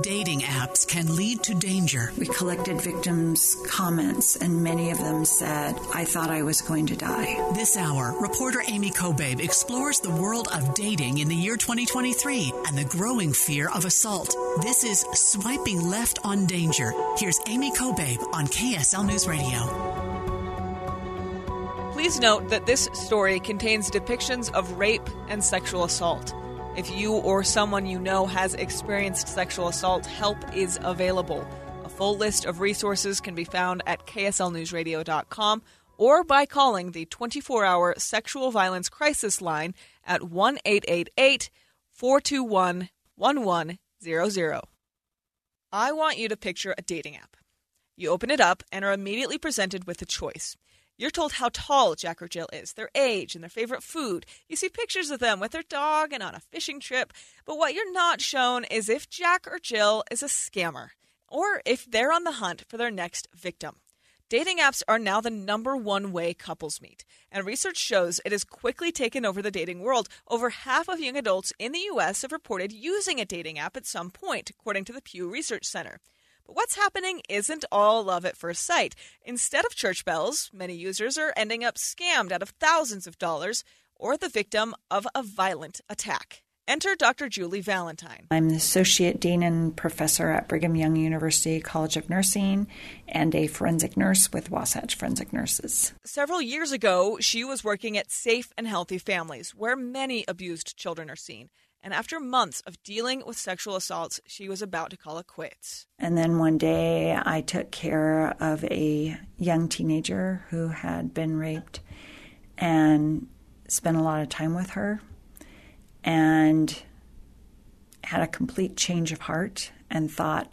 Dating apps can lead to danger. We collected victims' comments, and many of them said, I thought I was going to die. This hour, reporter Aimee Cobabe explores the world of dating in the year 2023 and the growing fear of assault. This is Swiping Left on Danger. Here's Aimee Cobabe on KSL News Radio. Please note that this story contains depictions of rape and sexual assault. If you or someone you know has experienced sexual assault, help is available. A full list of resources can be found at kslnewsradio.com or by calling the 24 hour sexual violence crisis line at 1 888 421 1100. I want you to picture a dating app. You open it up and are immediately presented with a choice. You're told how tall Jack or Jill is, their age, and their favorite food. You see pictures of them with their dog and on a fishing trip. But what you're not shown is if Jack or Jill is a scammer or if they're on the hunt for their next victim. Dating apps are now the number one way couples meet, and research shows it has quickly taken over the dating world. Over half of young adults in the U.S. have reported using a dating app at some point, according to the Pew Research Center. But what's happening isn't all love at first sight. Instead of church bells, many users are ending up scammed out of thousands of dollars or the victim of a violent attack. Enter Dr. Julie Valentine. I'm the Associate Dean and Professor at Brigham Young University College of Nursing and a forensic nurse with Wasatch Forensic Nurses. Several years ago, she was working at Safe and Healthy Families, where many abused children are seen. And after months of dealing with sexual assaults, she was about to call it quits. And then one day I took care of a young teenager who had been raped and spent a lot of time with her and had a complete change of heart and thought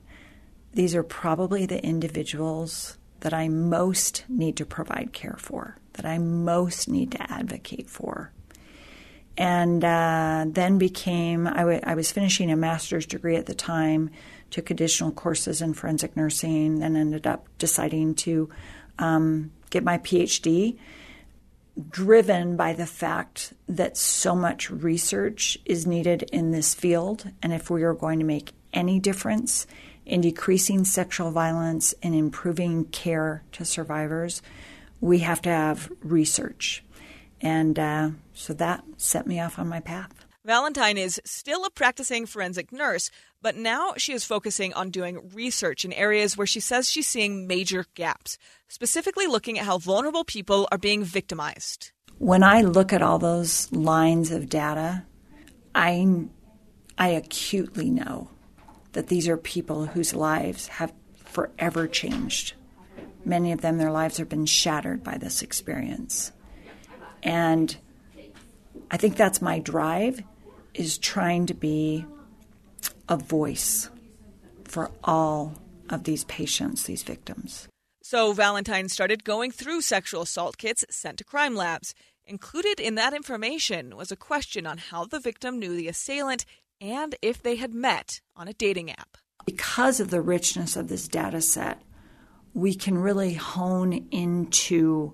these are probably the individuals that I most need to provide care for, that I most need to advocate for and uh, then became I, w- I was finishing a master's degree at the time took additional courses in forensic nursing and ended up deciding to um, get my phd driven by the fact that so much research is needed in this field and if we are going to make any difference in decreasing sexual violence and improving care to survivors we have to have research and uh, so that set me off on my path. Valentine is still a practicing forensic nurse, but now she is focusing on doing research in areas where she says she's seeing major gaps, specifically looking at how vulnerable people are being victimized. When I look at all those lines of data, I, I acutely know that these are people whose lives have forever changed. Many of them, their lives have been shattered by this experience. And I think that's my drive is trying to be a voice for all of these patients, these victims. So Valentine started going through sexual assault kits sent to crime labs. Included in that information was a question on how the victim knew the assailant and if they had met on a dating app. Because of the richness of this data set, we can really hone into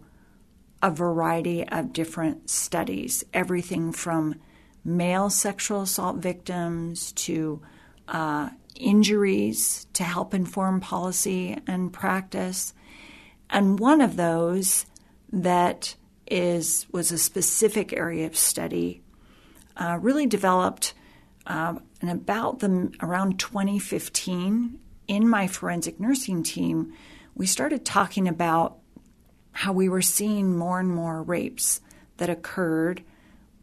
a variety of different studies, everything from male sexual assault victims to uh, injuries to help inform policy and practice. And one of those that is was a specific area of study, uh, really developed uh, in about the around 2015 in my forensic nursing team, we started talking about how we were seeing more and more rapes that occurred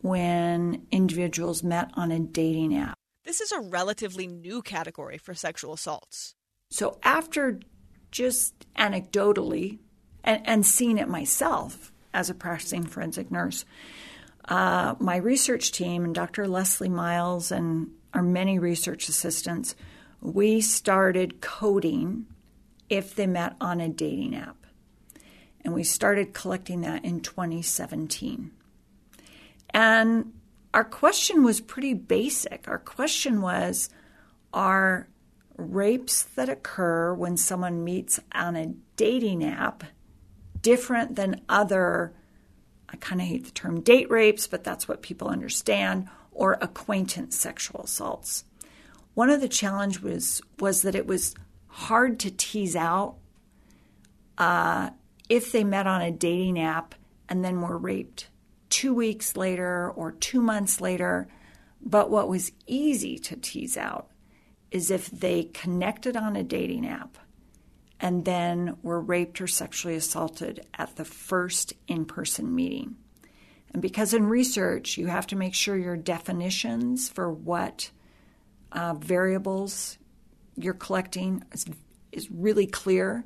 when individuals met on a dating app. This is a relatively new category for sexual assaults. So, after just anecdotally and, and seeing it myself as a practicing forensic nurse, uh, my research team and Dr. Leslie Miles and our many research assistants, we started coding if they met on a dating app. And we started collecting that in 2017. And our question was pretty basic. Our question was Are rapes that occur when someone meets on a dating app different than other I kind of hate the term date rapes, but that's what people understand, or acquaintance sexual assaults. One of the challenges was, was that it was hard to tease out uh, if they met on a dating app and then were raped two weeks later or two months later. But what was easy to tease out is if they connected on a dating app and then were raped or sexually assaulted at the first in person meeting. And because in research, you have to make sure your definitions for what uh, variables you're collecting is, is really clear,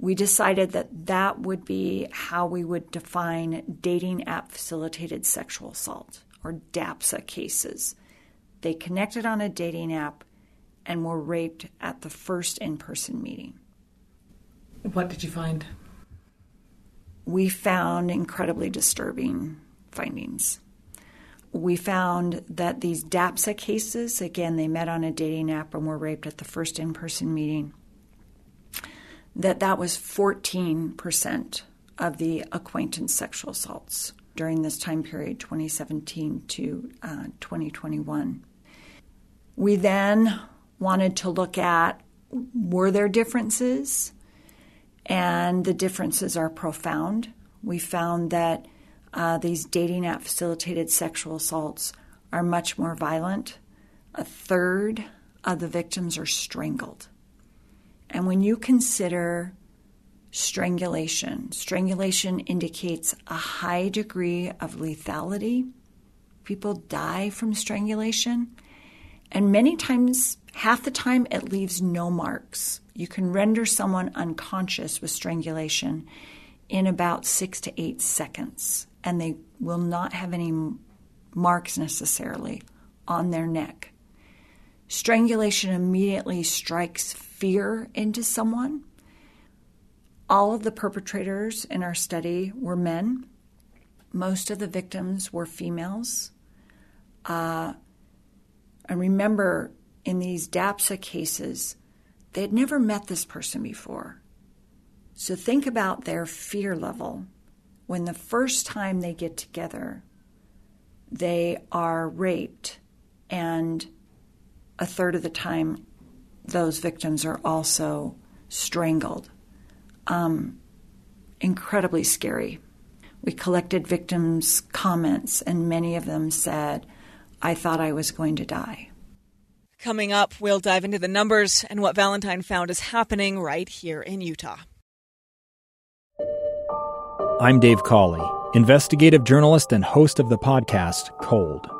we decided that that would be how we would define dating app facilitated sexual assault or DAPSA cases. They connected on a dating app and were raped at the first in person meeting. What did you find? We found incredibly disturbing findings. We found that these DAPSA cases, again, they met on a dating app and were raped at the first in person meeting, that that was 14% of the acquaintance sexual assaults during this time period, 2017 to uh, 2021. We then wanted to look at were there differences and the differences are profound. We found that uh, these dating app facilitated sexual assaults are much more violent. A third of the victims are strangled. And when you consider strangulation, strangulation indicates a high degree of lethality. People die from strangulation. And many times, half the time, it leaves no marks. You can render someone unconscious with strangulation in about six to eight seconds, and they will not have any marks necessarily on their neck. Strangulation immediately strikes fear into someone. All of the perpetrators in our study were men. Most of the victims were females. Uh, and remember, in these DAPSA cases, they had never met this person before. So think about their fear level when the first time they get together, they are raped, and a third of the time, those victims are also strangled. Um, incredibly scary. We collected victims' comments, and many of them said, I thought I was going to die. Coming up, we'll dive into the numbers and what Valentine found is happening right here in Utah. I'm Dave Cawley, investigative journalist and host of the podcast Cold.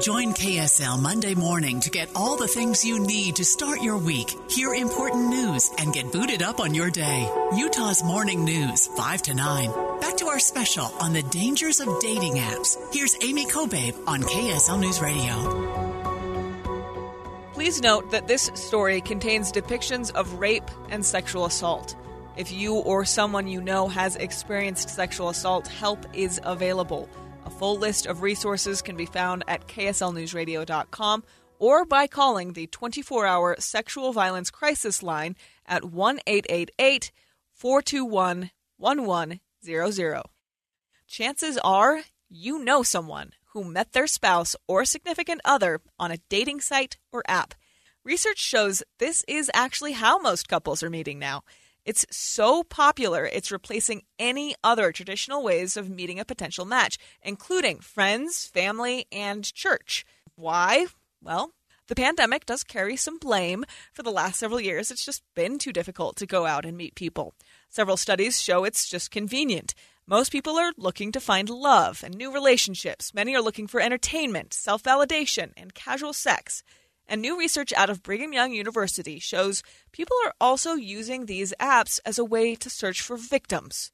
Join KSL Monday morning to get all the things you need to start your week, hear important news, and get booted up on your day. Utah's Morning News, 5 to 9. Back to our special on the dangers of dating apps. Here's Aimee Cobabe on KSL News Radio. Please note that this story contains depictions of rape and sexual assault. If you or someone you know has experienced sexual assault, help is available. A full list of resources can be found at kslnewsradio.com or by calling the 24 hour sexual violence crisis line at 1 888 421 1100. Chances are you know someone who met their spouse or significant other on a dating site or app. Research shows this is actually how most couples are meeting now. It's so popular, it's replacing any other traditional ways of meeting a potential match, including friends, family, and church. Why? Well, the pandemic does carry some blame. For the last several years, it's just been too difficult to go out and meet people. Several studies show it's just convenient. Most people are looking to find love and new relationships. Many are looking for entertainment, self validation, and casual sex. And new research out of Brigham Young University shows people are also using these apps as a way to search for victims.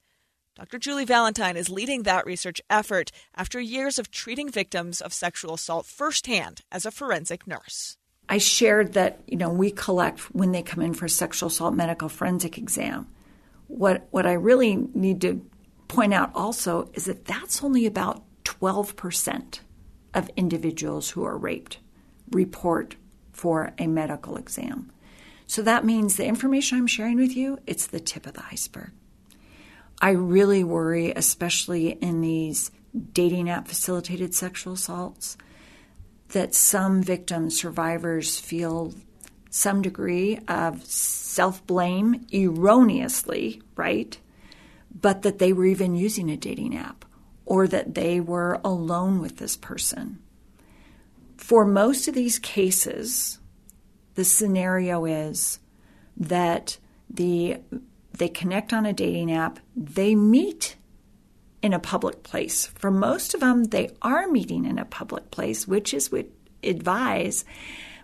Dr. Julie Valentine is leading that research effort after years of treating victims of sexual assault firsthand as a forensic nurse. I shared that, you know, we collect when they come in for a sexual assault medical forensic exam. What what I really need to point out also is that that's only about 12% of individuals who are raped report for a medical exam. So that means the information I'm sharing with you, it's the tip of the iceberg. I really worry, especially in these dating app facilitated sexual assaults, that some victims, survivors feel some degree of self blame erroneously, right? but that they were even using a dating app or that they were alone with this person. For most of these cases, the scenario is that the they connect on a dating app, they meet in a public place. For most of them, they are meeting in a public place, which is what advise.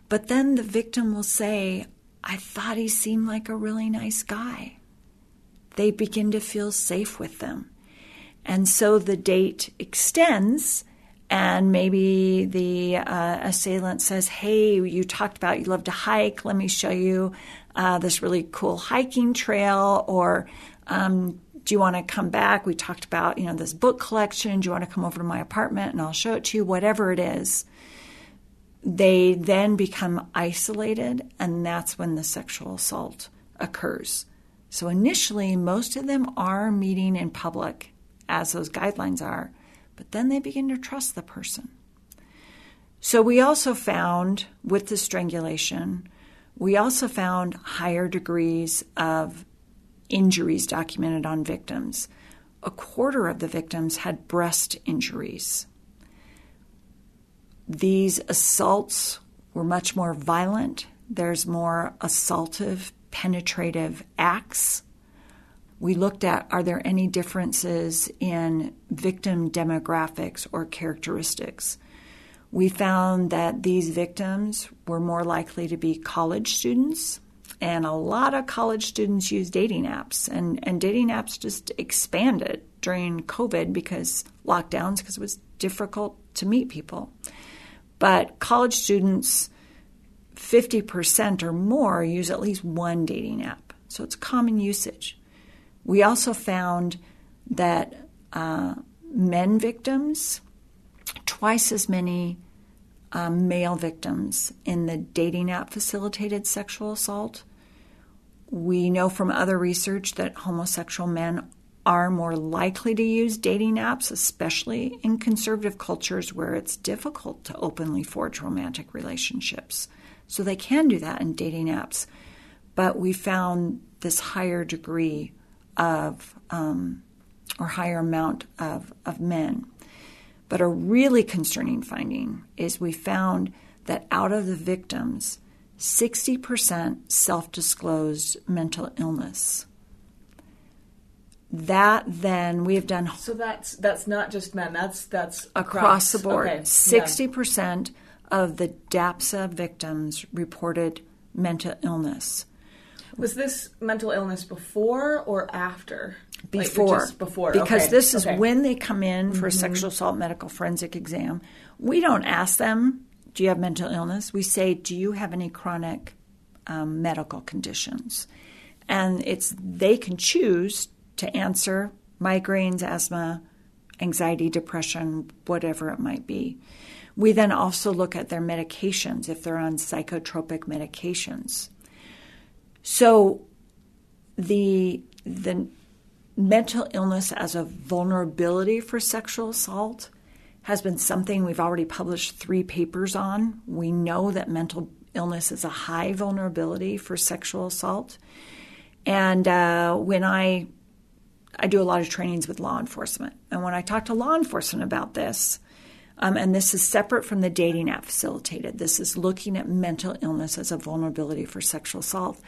But then the victim will say, I thought he seemed like a really nice guy they begin to feel safe with them. And so the date extends, and maybe the uh, assailant says, Hey, you talked about you love to hike. Let me show you uh, this really cool hiking trail. Or, um, do you want to come back? We talked about, you know, this book collection. Do you want to come over to my apartment and I'll show it to you? Whatever it is. They then become isolated, and that's when the sexual assault occurs. So initially, most of them are meeting in public, as those guidelines are, but then they begin to trust the person. So we also found with the strangulation, we also found higher degrees of injuries documented on victims. A quarter of the victims had breast injuries. These assaults were much more violent. There's more assaultive penetrative acts. We looked at are there any differences in victim demographics or characteristics. We found that these victims were more likely to be college students, and a lot of college students use dating apps, and, and dating apps just expanded during COVID because lockdowns, because it was difficult to meet people. But college students 50% or more use at least one dating app. So it's common usage. We also found that uh, men victims, twice as many um, male victims in the dating app facilitated sexual assault. We know from other research that homosexual men are more likely to use dating apps, especially in conservative cultures where it's difficult to openly forge romantic relationships. So they can do that in dating apps. But we found this higher degree of, um, or higher amount of, of men. But a really concerning finding is we found that out of the victims, 60% self disclosed mental illness. That then we have done. So that's that's not just men. That's that's across, across the board. Sixty okay. percent of the DAPSA victims reported mental illness. Was this mental illness before or after? Before. Like before. Because okay. this is okay. when they come in for mm-hmm. a sexual assault medical forensic exam. We don't ask them, do you have mental illness? We say, do you have any chronic um, medical conditions? And it's they can choose to answer migraines, asthma, anxiety, depression, whatever it might be. We then also look at their medications if they're on psychotropic medications. So the the mental illness as a vulnerability for sexual assault has been something we've already published three papers on. We know that mental illness is a high vulnerability for sexual assault. And uh, when I I do a lot of trainings with law enforcement, and when I talk to law enforcement about this, um, and this is separate from the dating app facilitated. This is looking at mental illness as a vulnerability for sexual assault.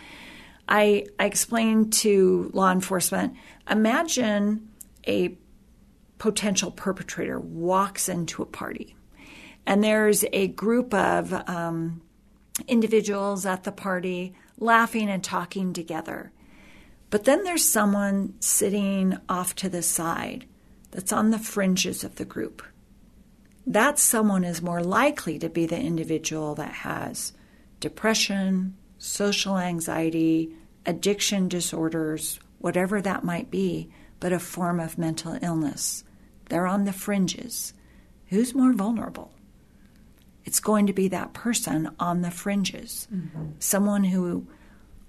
I, I explained to law enforcement imagine a potential perpetrator walks into a party, and there's a group of um, individuals at the party laughing and talking together. But then there's someone sitting off to the side that's on the fringes of the group. That someone is more likely to be the individual that has depression, social anxiety, addiction disorders, whatever that might be, but a form of mental illness. They're on the fringes. Who's more vulnerable? It's going to be that person on the fringes, mm-hmm. someone who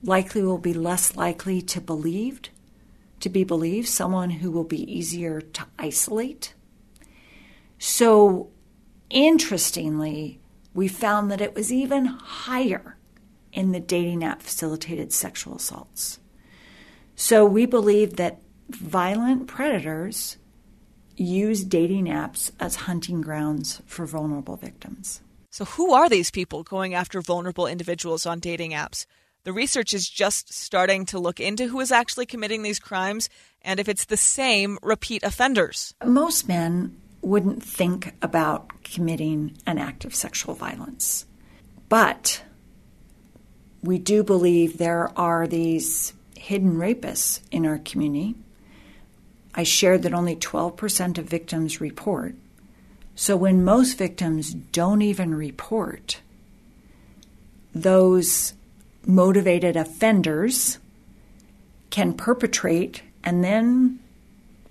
likely will be less likely to believed, to be believed, someone who will be easier to isolate. So, interestingly, we found that it was even higher in the dating app facilitated sexual assaults. So we believe that violent predators use dating apps as hunting grounds for vulnerable victims. So, who are these people going after vulnerable individuals on dating apps? The research is just starting to look into who is actually committing these crimes and if it's the same repeat offenders. Most men wouldn't think about committing an act of sexual violence. But we do believe there are these hidden rapists in our community. I shared that only 12% of victims report. So when most victims don't even report, those motivated offenders can perpetrate and then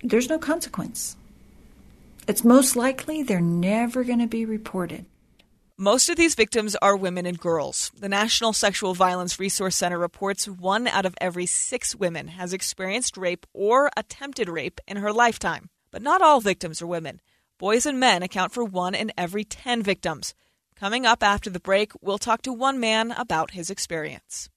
there's no consequence. It's most likely they're never going to be reported. Most of these victims are women and girls. The National Sexual Violence Resource Center reports one out of every six women has experienced rape or attempted rape in her lifetime. But not all victims are women. Boys and men account for one in every 10 victims. Coming up after the break, we'll talk to one man about his experience.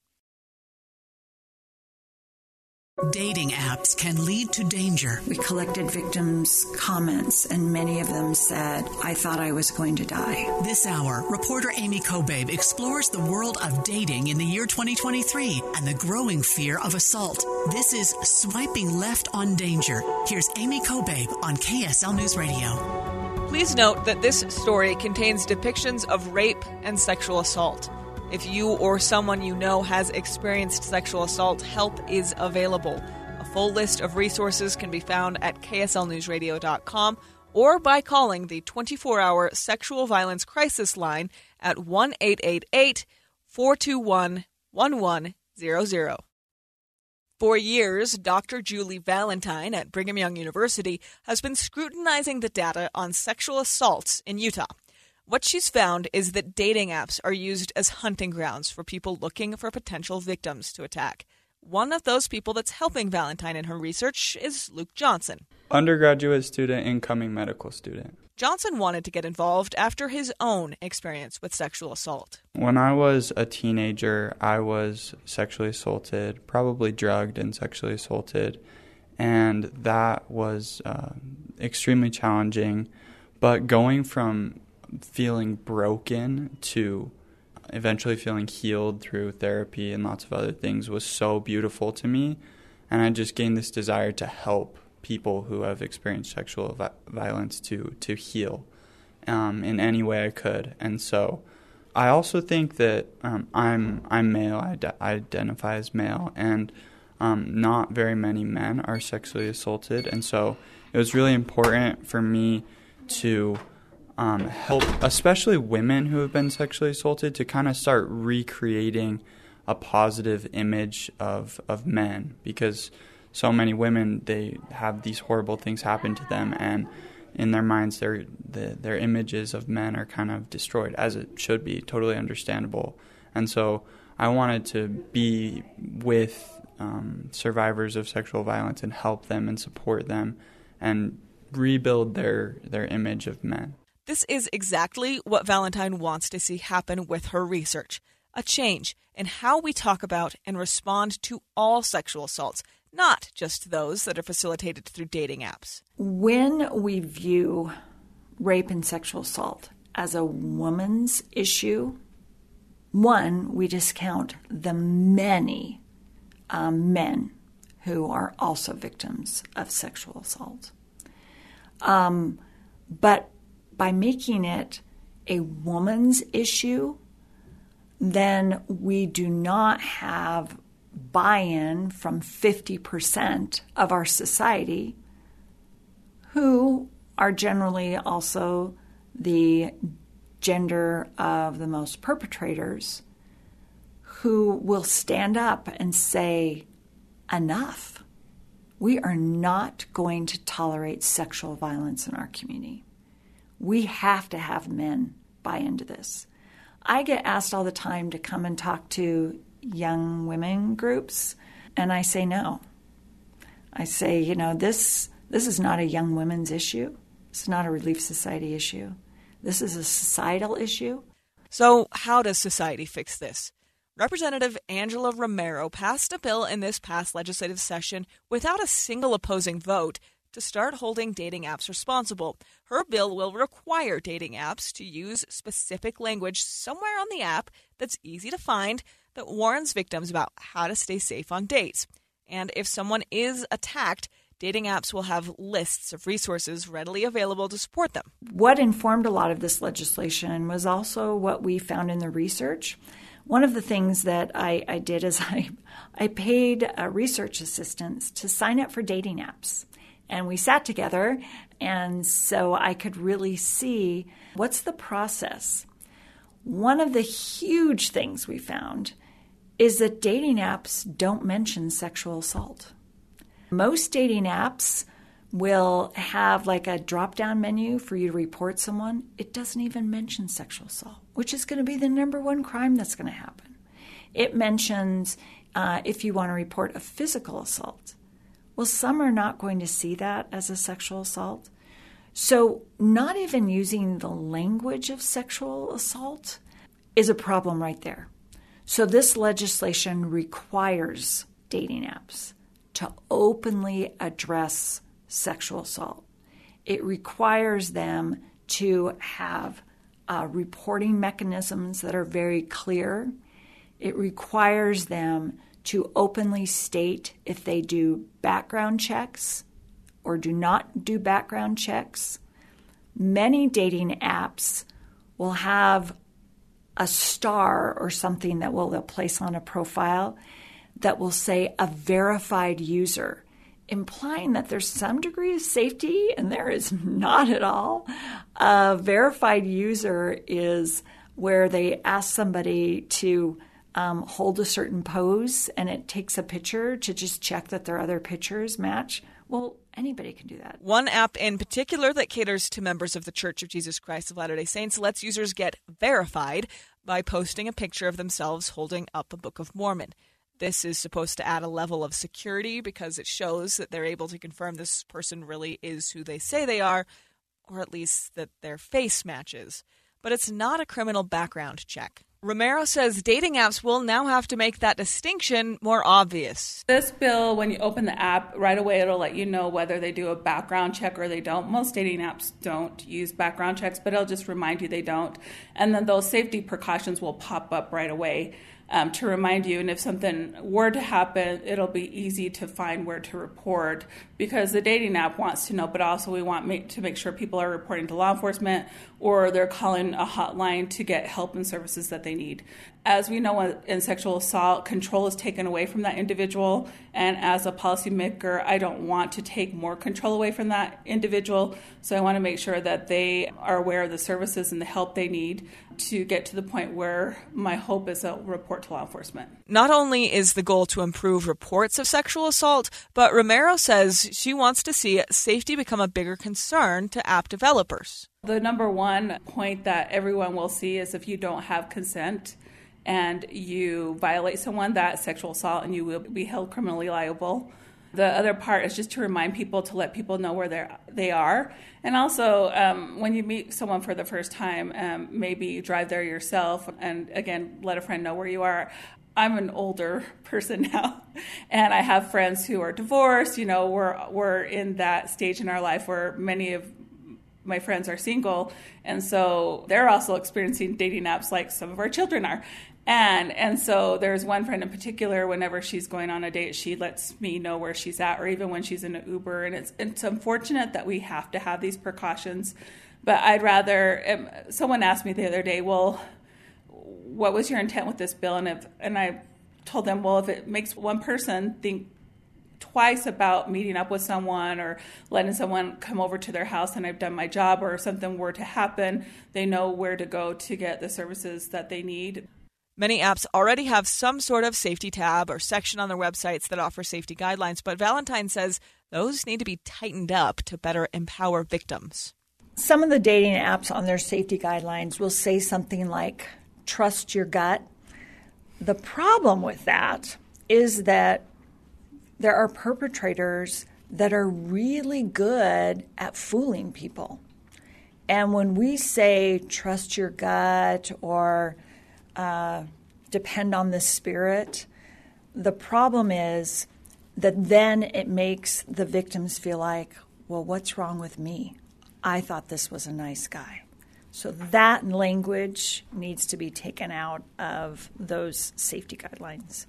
Dating apps can lead to danger. We collected victims' comments, and many of them said, I thought I was going to die. This hour, reporter Aimee Cobabe explores the world of dating in the year 2023 and the growing fear of assault. This is Swiping Left on Danger. Here's Aimee Cobabe on KSL News Radio. Please note that this story contains depictions of rape and sexual assault. If you or someone you know has experienced sexual assault, help is available. A full list of resources can be found at kslnewsradio.com or by calling the 24 hour sexual violence crisis line at 1 888 421 1100. For years, Dr. Julie Valentine at Brigham Young University has been scrutinizing the data on sexual assaults in Utah. What she's found is that dating apps are used as hunting grounds for people looking for potential victims to attack. One of those people that's helping Valentine in her research is Luke Johnson. Undergraduate student, incoming medical student. Johnson wanted to get involved after his own experience with sexual assault. When I was a teenager, I was sexually assaulted, probably drugged and sexually assaulted, and that was uh, extremely challenging. But going from feeling broken to eventually feeling healed through therapy and lots of other things was so beautiful to me. And I just gained this desire to help people who have experienced sexual vi- violence to, to heal um, in any way I could. And so I also think that um, I'm, I'm male, I, de- I identify as male, and um, not very many men are sexually assaulted. And so it was really important for me to um, help, especially women who have been sexually assaulted, to kind of start recreating a positive image of of men because so many women they have these horrible things happen to them and in their minds their the, their images of men are kind of destroyed as it should be totally understandable and so I wanted to be with um, survivors of sexual violence and help them and support them and rebuild their their image of men. This is exactly what Valentine wants to see happen with her research a change in how we talk about and respond to all sexual assaults, not just those that are facilitated through dating apps. When we view rape and sexual assault as a woman's issue, one, we discount the many um, men who are also victims of sexual assault. Um, but by making it a woman's issue, then we do not have buy in from 50% of our society who are generally also the gender of the most perpetrators who will stand up and say, enough. We are not going to tolerate sexual violence in our community. We have to have men buy into this. I get asked all the time to come and talk to young women groups, and I say no. I say, you know, this this is not a young women's issue. It's not a Relief Society issue. This is a societal issue. So, how does society fix this? Representative Angela Romero passed a bill in this past legislative session without a single opposing vote to start holding dating apps responsible. Her bill will require dating apps to use specific language somewhere on the app that's easy to find that warns victims about how to stay safe on dates. And if someone is attacked, dating apps will have lists of resources readily available to support them. What informed a lot of this legislation was also what we found in the research. One of the things that I, I did is I, I paid research assistants to sign up for dating apps and we sat together and so I could really see what's the process. One of the huge things we found is that dating apps don't mention sexual assault. Most dating apps will have like a drop down menu for you to report someone. It doesn't even mention sexual assault, which is going to be the number one crime that's going to happen. It mentions uh, if you want to report a physical assault. Well, some are not going to see that as a sexual assault. So, not even using the language of sexual assault is a problem right there. So, this legislation requires dating apps to openly address sexual assault. It requires them to have uh, reporting mechanisms that are very clear. It requires them to openly state if they do background checks or do not do background checks. Many dating apps will have a star or something that will they'll place on a profile that will say a verified user, implying that there's some degree of safety, and there is not at all. A verified user is where they ask somebody to um, hold a certain pose and it takes a picture to just check that their other pictures match. Well, anybody can do that. One app in particular that caters to members of the Church of Jesus Christ of Latter day Saints lets users get verified by posting a picture of themselves holding up a Book of Mormon. This is supposed to add a level of security because it shows that they're able to confirm this person really is who they say they are, or at least that their face matches. But it's not a criminal background check. Romero says dating apps will now have to make that distinction more obvious. This bill, when you open the app, right away it'll let you know whether they do a background check or they don't. Most dating apps don't use background checks, but it'll just remind you they don't. And then those safety precautions will pop up right away um, to remind you. And if something were to happen, it'll be easy to find where to report because the dating app wants to know, but also we want make, to make sure people are reporting to law enforcement or they're calling a hotline to get help and services that they need. As we know in sexual assault, control is taken away from that individual. And as a policymaker, I don't want to take more control away from that individual. So I want to make sure that they are aware of the services and the help they need to get to the point where my hope is a report to law enforcement. Not only is the goal to improve reports of sexual assault, but Romero says she wants to see safety become a bigger concern to app developers. The number one point that everyone will see is if you don't have consent and you violate someone, that sexual assault, and you will be held criminally liable. The other part is just to remind people to let people know where they they are, and also um, when you meet someone for the first time, um, maybe drive there yourself, and again let a friend know where you are. I'm an older person now, and I have friends who are divorced. You know, we're we're in that stage in our life where many of my friends are single, and so they're also experiencing dating apps like some of our children are. And and so there's one friend in particular. Whenever she's going on a date, she lets me know where she's at, or even when she's in an Uber. And it's it's unfortunate that we have to have these precautions, but I'd rather. Um, someone asked me the other day, well, what was your intent with this bill? And if and I told them, well, if it makes one person think twice about meeting up with someone or letting someone come over to their house and I've done my job or something were to happen, they know where to go to get the services that they need. Many apps already have some sort of safety tab or section on their websites that offer safety guidelines, but Valentine says those need to be tightened up to better empower victims. Some of the dating apps on their safety guidelines will say something like, trust your gut. The problem with that is that there are perpetrators that are really good at fooling people. And when we say trust your gut or uh, depend on the Spirit. The problem is that then it makes the victims feel like, well, what's wrong with me? I thought this was a nice guy. So that language needs to be taken out of those safety guidelines.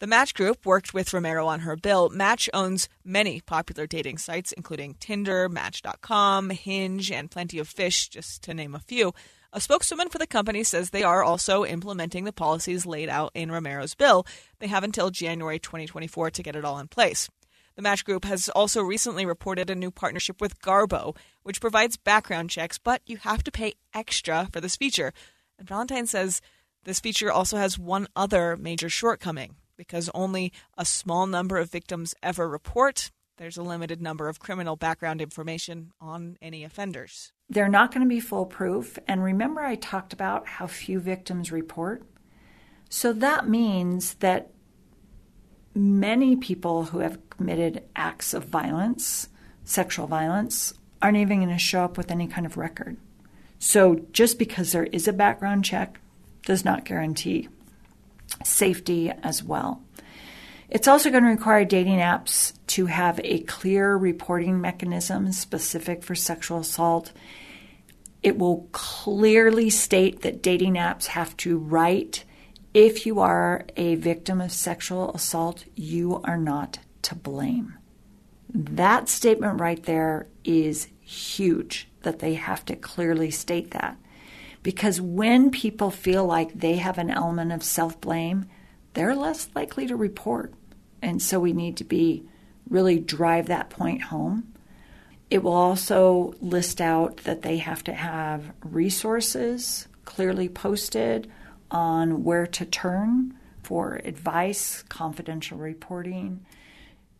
The Match Group worked with Romero on her bill. Match owns many popular dating sites, including Tinder, Match.com, Hinge, and Plenty of Fish, just to name a few. A spokeswoman for the company says they are also implementing the policies laid out in Romero's bill. They have until January 2024 to get it all in place. The Match Group has also recently reported a new partnership with Garbo, which provides background checks, but you have to pay extra for this feature. And Valentine says this feature also has one other major shortcoming because only a small number of victims ever report. There's a limited number of criminal background information on any offenders. They're not going to be foolproof. And remember, I talked about how few victims report? So that means that many people who have committed acts of violence, sexual violence, aren't even going to show up with any kind of record. So just because there is a background check does not guarantee safety as well. It's also going to require dating apps to have a clear reporting mechanism specific for sexual assault. It will clearly state that dating apps have to write if you are a victim of sexual assault, you are not to blame. That statement right there is huge that they have to clearly state that. Because when people feel like they have an element of self blame, they're less likely to report. And so we need to be really drive that point home. It will also list out that they have to have resources clearly posted on where to turn for advice, confidential reporting.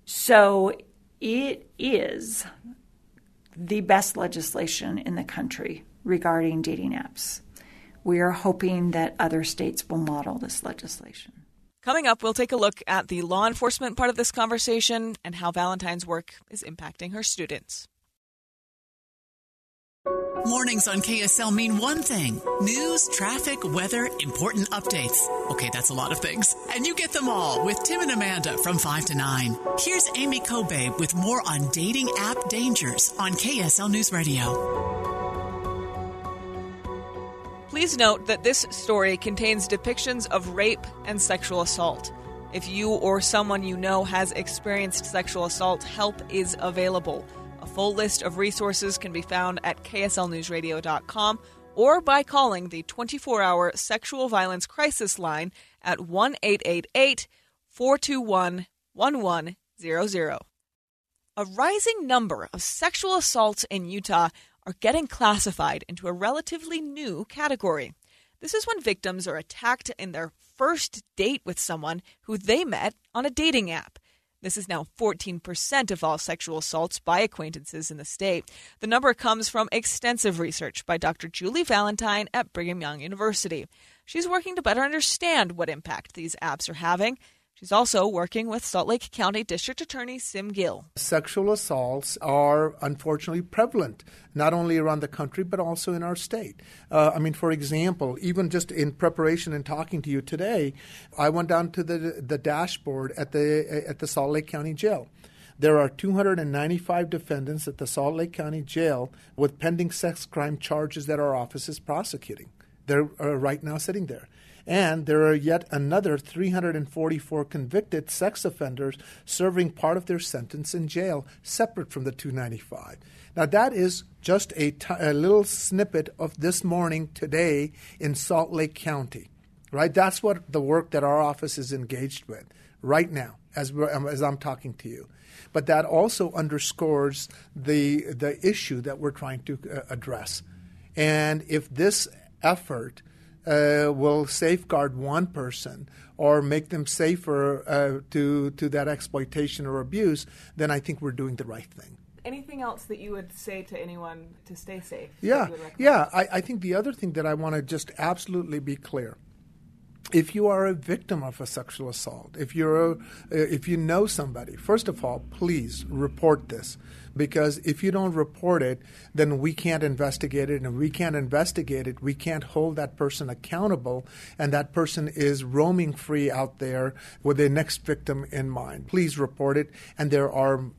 So it is the best legislation in the country regarding dating apps. We are hoping that other states will model this legislation. Coming up, we'll take a look at the law enforcement part of this conversation and how Valentine's work is impacting her students. Mornings on KSL mean one thing news, traffic, weather, important updates. Okay, that's a lot of things. And you get them all with Tim and Amanda from 5 to 9. Here's Amy Kobe with more on dating app dangers on KSL News Radio. Please note that this story contains depictions of rape and sexual assault. If you or someone you know has experienced sexual assault, help is available. A full list of resources can be found at kslnewsradio.com or by calling the 24 hour sexual violence crisis line at 1 888 421 1100. A rising number of sexual assaults in Utah are getting classified into a relatively new category. This is when victims are attacked in their first date with someone who they met on a dating app. This is now 14% of all sexual assaults by acquaintances in the state. The number comes from extensive research by Dr. Julie Valentine at Brigham Young University. She's working to better understand what impact these apps are having She's also working with Salt Lake County District Attorney Sim Gill. Sexual assaults are unfortunately prevalent, not only around the country, but also in our state. Uh, I mean, for example, even just in preparation and talking to you today, I went down to the, the dashboard at the, at the Salt Lake County Jail. There are 295 defendants at the Salt Lake County Jail with pending sex crime charges that our office is prosecuting. They're uh, right now sitting there. And there are yet another 344 convicted sex offenders serving part of their sentence in jail, separate from the 295. Now, that is just a, t- a little snippet of this morning, today, in Salt Lake County, right? That's what the work that our office is engaged with right now, as, as I'm talking to you but that also underscores the the issue that we're trying to uh, address. And if this effort uh, will safeguard one person or make them safer uh, to to that exploitation or abuse, then I think we're doing the right thing. Anything else that you would say to anyone to stay safe? Yeah, yeah. I, I think the other thing that I want to just absolutely be clear if you are a victim of a sexual assault, if you're a, uh, if you know somebody, first of all, please report this. Because if you don't report it, then we can't investigate it, and we can't investigate it, we can't hold that person accountable, and that person is roaming free out there with their next victim in mind. Please report it, and there are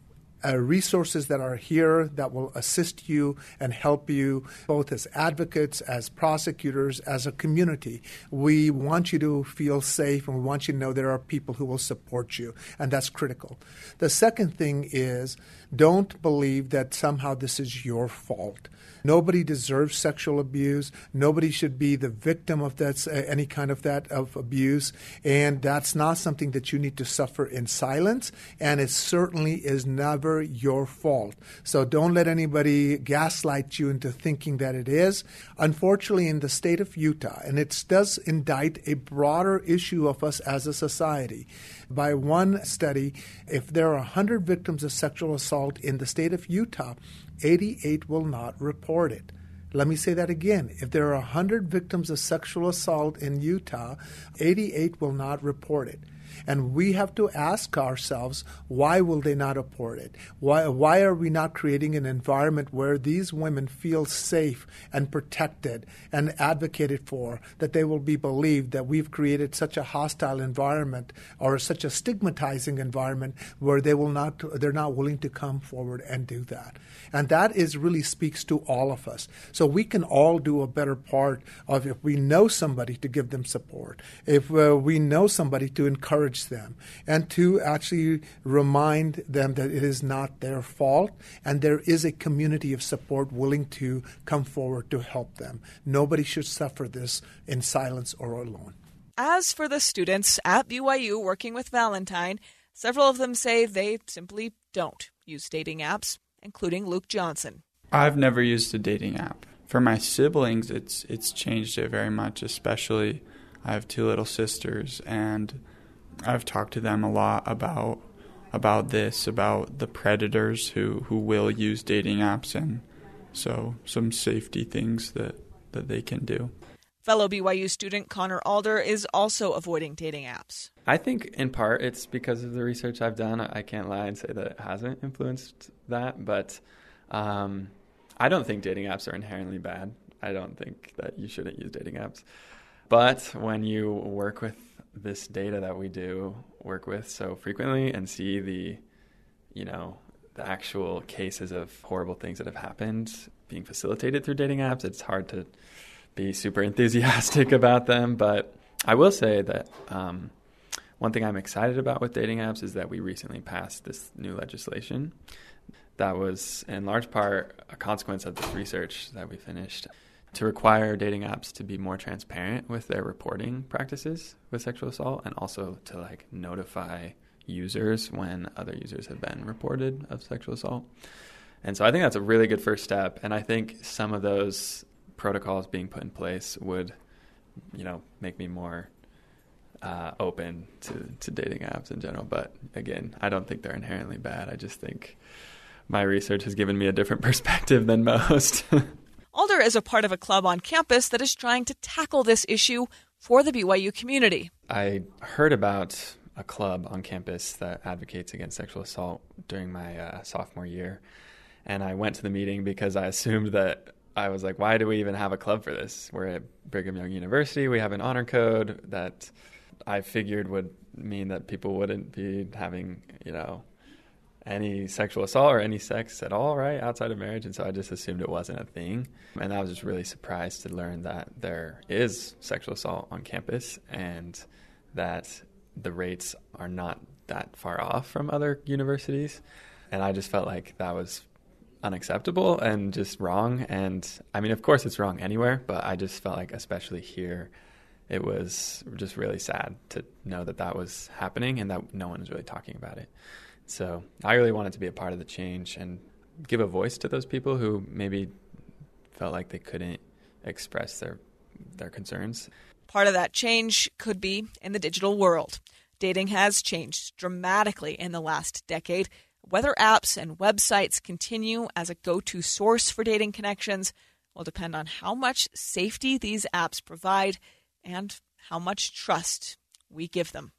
uh, resources that are here that will assist you and help you both as advocates, as prosecutors, as a community. We want you to feel safe and we want you to know there are people who will support you, and that's critical. The second thing is don't believe that somehow this is your fault. Nobody deserves sexual abuse. Nobody should be the victim of that, uh, any kind of that of abuse, and that's not something that you need to suffer in silence. And it certainly is never your fault. So don't let anybody gaslight you into thinking that it is. Unfortunately, in the state of Utah, and it does indict a broader issue of us as a society. By one study, if there are 100 victims of sexual assault in the state of Utah, 88 will not report it. Let me say that again. If there are 100 victims of sexual assault in Utah, 88 will not report it. And we have to ask ourselves, why will they not report it? Why, why are we not creating an environment where these women feel safe and protected and advocated for, that they will be believed that we've created such a hostile environment or such a stigmatizing environment where they will not, they're not willing to come forward and do that. And that is really speaks to all of us. So we can all do a better part of if we know somebody to give them support, if uh, we know somebody to encourage encourage them and to actually remind them that it is not their fault and there is a community of support willing to come forward to help them. Nobody should suffer this in silence or alone. As for the students at BYU working with Valentine, several of them say they simply don't use dating apps, including Luke Johnson. I've never used a dating app. For my siblings, it's it's changed it very much, especially I have two little sisters and I've talked to them a lot about about this, about the predators who, who will use dating apps and so some safety things that, that they can do. Fellow BYU student Connor Alder is also avoiding dating apps. I think in part it's because of the research I've done. I can't lie and say that it hasn't influenced that, but um, I don't think dating apps are inherently bad. I don't think that you shouldn't use dating apps. But when you work with this data that we do work with so frequently and see the, you know, the actual cases of horrible things that have happened being facilitated through dating apps, it's hard to be super enthusiastic about them. But I will say that um, one thing I'm excited about with dating apps is that we recently passed this new legislation that was in large part a consequence of this research that we finished to require dating apps to be more transparent with their reporting practices with sexual assault and also to like notify users when other users have been reported of sexual assault. And so I think that's a really good first step and I think some of those protocols being put in place would you know make me more uh, open to, to dating apps in general. But again, I don't think they're inherently bad. I just think my research has given me a different perspective than most. Alder is a part of a club on campus that is trying to tackle this issue for the BYU community. I heard about a club on campus that advocates against sexual assault during my uh, sophomore year. And I went to the meeting because I assumed that I was like, why do we even have a club for this? We're at Brigham Young University. We have an honor code that I figured would mean that people wouldn't be having, you know, any sexual assault or any sex at all, right, outside of marriage. And so I just assumed it wasn't a thing. And I was just really surprised to learn that there is sexual assault on campus and that the rates are not that far off from other universities. And I just felt like that was unacceptable and just wrong. And I mean, of course, it's wrong anywhere, but I just felt like, especially here, it was just really sad to know that that was happening and that no one was really talking about it. So I really wanted to be a part of the change and give a voice to those people who maybe felt like they couldn't express their their concerns. Part of that change could be in the digital world. Dating has changed dramatically in the last decade. Whether apps and websites continue as a go to source for dating connections will depend on how much safety these apps provide and how much trust we give them.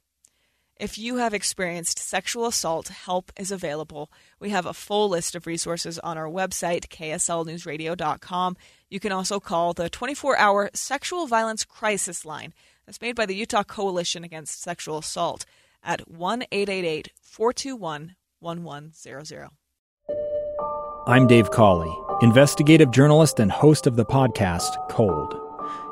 If you have experienced sexual assault, help is available. We have a full list of resources on our website, kslnewsradio.com. You can also call the 24 hour Sexual Violence Crisis Line that's made by the Utah Coalition Against Sexual Assault at 1 888 421 1100. I'm Dave Cawley, investigative journalist and host of the podcast Cold.